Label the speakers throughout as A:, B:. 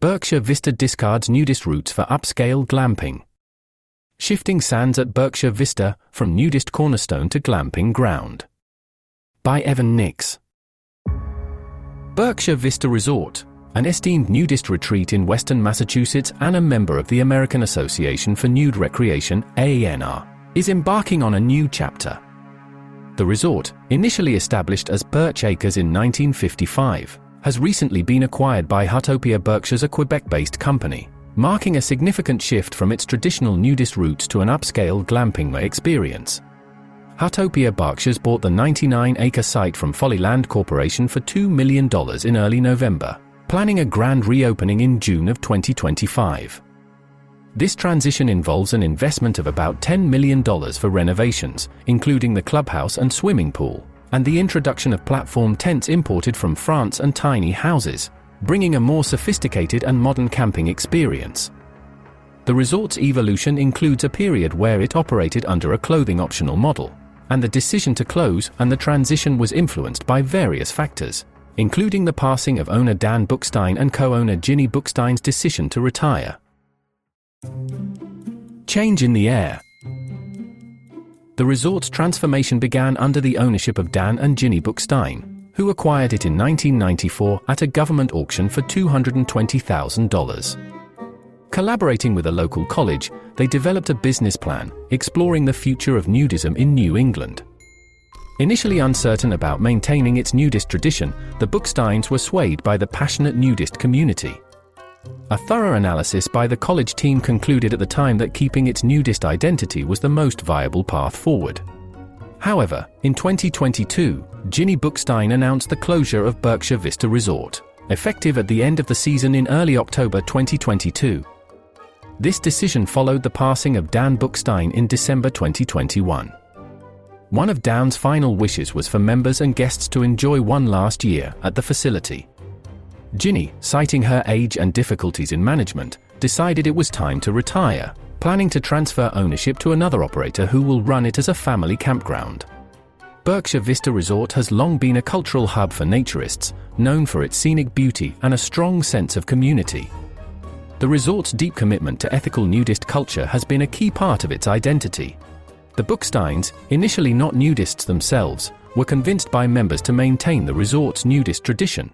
A: Berkshire Vista discards nudist roots for upscale glamping. Shifting sands at Berkshire Vista from nudist cornerstone to glamping ground. By Evan Nix. Berkshire Vista Resort, an esteemed nudist retreat in western Massachusetts and a member of the American Association for Nude Recreation, AANR, is embarking on a new chapter. The resort, initially established as Birch Acres in 1955, has recently been acquired by Huttopia Berkshires, a Quebec based company, marking a significant shift from its traditional nudist roots to an upscale glamping experience. Huttopia Berkshires bought the 99 acre site from Follyland Corporation for $2 million in early November, planning a grand reopening in June of 2025. This transition involves an investment of about $10 million for renovations, including the clubhouse and swimming pool, and the introduction of platform tents imported from France and tiny houses, bringing a more sophisticated and modern camping experience. The resort's evolution includes a period where it operated under a clothing optional model, and the decision to close and the transition was influenced by various factors, including the passing of owner Dan Bookstein and co owner Ginny Bookstein's decision to retire. Change in the air. The resort's transformation began under the ownership of Dan and Ginny Bookstein, who acquired it in 1994 at a government auction for $220,000. Collaborating with a local college, they developed a business plan exploring the future of nudism in New England. Initially uncertain about maintaining its nudist tradition, the Booksteins were swayed by the passionate nudist community. A thorough analysis by the college team concluded at the time that keeping its nudist identity was the most viable path forward. However, in 2022, Ginny Bookstein announced the closure of Berkshire Vista Resort, effective at the end of the season in early October 2022. This decision followed the passing of Dan Bookstein in December 2021. One of Dan's final wishes was for members and guests to enjoy one last year at the facility. Ginny, citing her age and difficulties in management, decided it was time to retire, planning to transfer ownership to another operator who will run it as a family campground. Berkshire Vista Resort has long been a cultural hub for naturists, known for its scenic beauty and a strong sense of community. The resort's deep commitment to ethical nudist culture has been a key part of its identity. The Booksteins, initially not nudists themselves, were convinced by members to maintain the resort's nudist tradition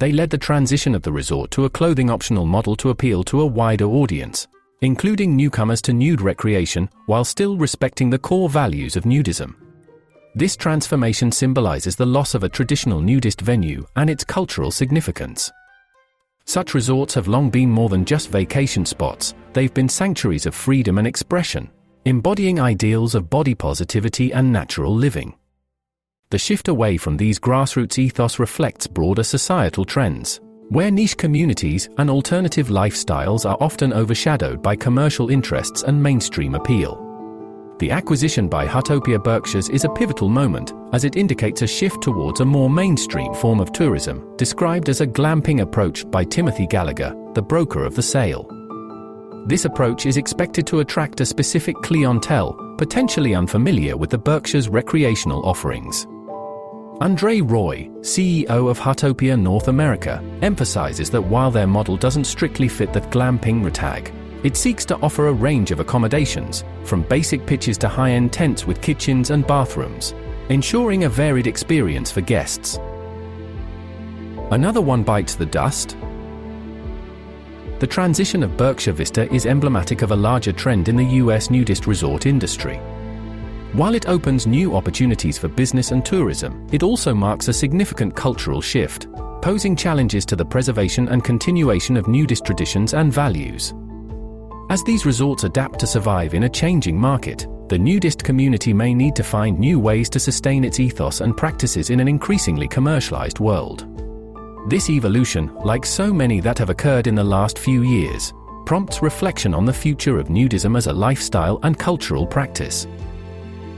A: they led the transition of the resort to a clothing optional model to appeal to a wider audience, including newcomers to nude recreation while still respecting the core values of nudism. This transformation symbolizes the loss of a traditional nudist venue and its cultural significance. Such resorts have long been more than just vacation spots, they've been sanctuaries of freedom and expression, embodying ideals of body positivity and natural living. The shift away from these grassroots ethos reflects broader societal trends, where niche communities and alternative lifestyles are often overshadowed by commercial interests and mainstream appeal. The acquisition by Huttopia Berkshires is a pivotal moment, as it indicates a shift towards a more mainstream form of tourism, described as a glamping approach by Timothy Gallagher, the broker of the sale. This approach is expected to attract a specific clientele, potentially unfamiliar with the Berkshire's recreational offerings. Andre Roy, CEO of Huttopia North America, emphasizes that while their model doesn't strictly fit the glamping tag, it seeks to offer a range of accommodations, from basic pitches to high end tents with kitchens and bathrooms, ensuring a varied experience for guests. Another one bites the dust. The transition of Berkshire Vista is emblematic of a larger trend in the US nudist resort industry. While it opens new opportunities for business and tourism, it also marks a significant cultural shift, posing challenges to the preservation and continuation of nudist traditions and values. As these resorts adapt to survive in a changing market, the nudist community may need to find new ways to sustain its ethos and practices in an increasingly commercialized world. This evolution, like so many that have occurred in the last few years, prompts reflection on the future of nudism as a lifestyle and cultural practice.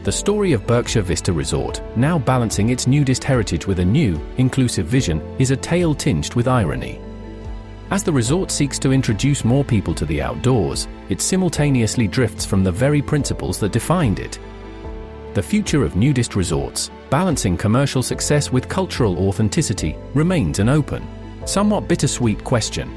A: The story of Berkshire Vista Resort, now balancing its nudist heritage with a new, inclusive vision, is a tale tinged with irony. As the resort seeks to introduce more people to the outdoors, it simultaneously drifts from the very principles that defined it. The future of nudist resorts, balancing commercial success with cultural authenticity, remains an open, somewhat bittersweet question.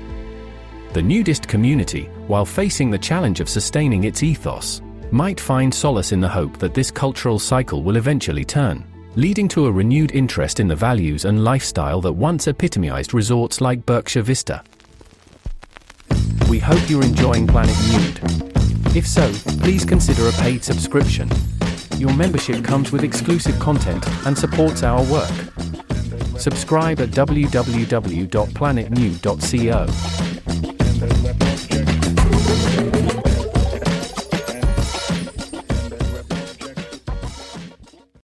A: The nudist community, while facing the challenge of sustaining its ethos, might find solace in the hope that this cultural cycle will eventually turn, leading to a renewed interest in the values and lifestyle that once epitomized resorts like Berkshire Vista. We hope you're enjoying Planet Nude. If so, please consider a paid subscription. Your membership comes with exclusive content and supports our work. Subscribe at www.planetnude.co.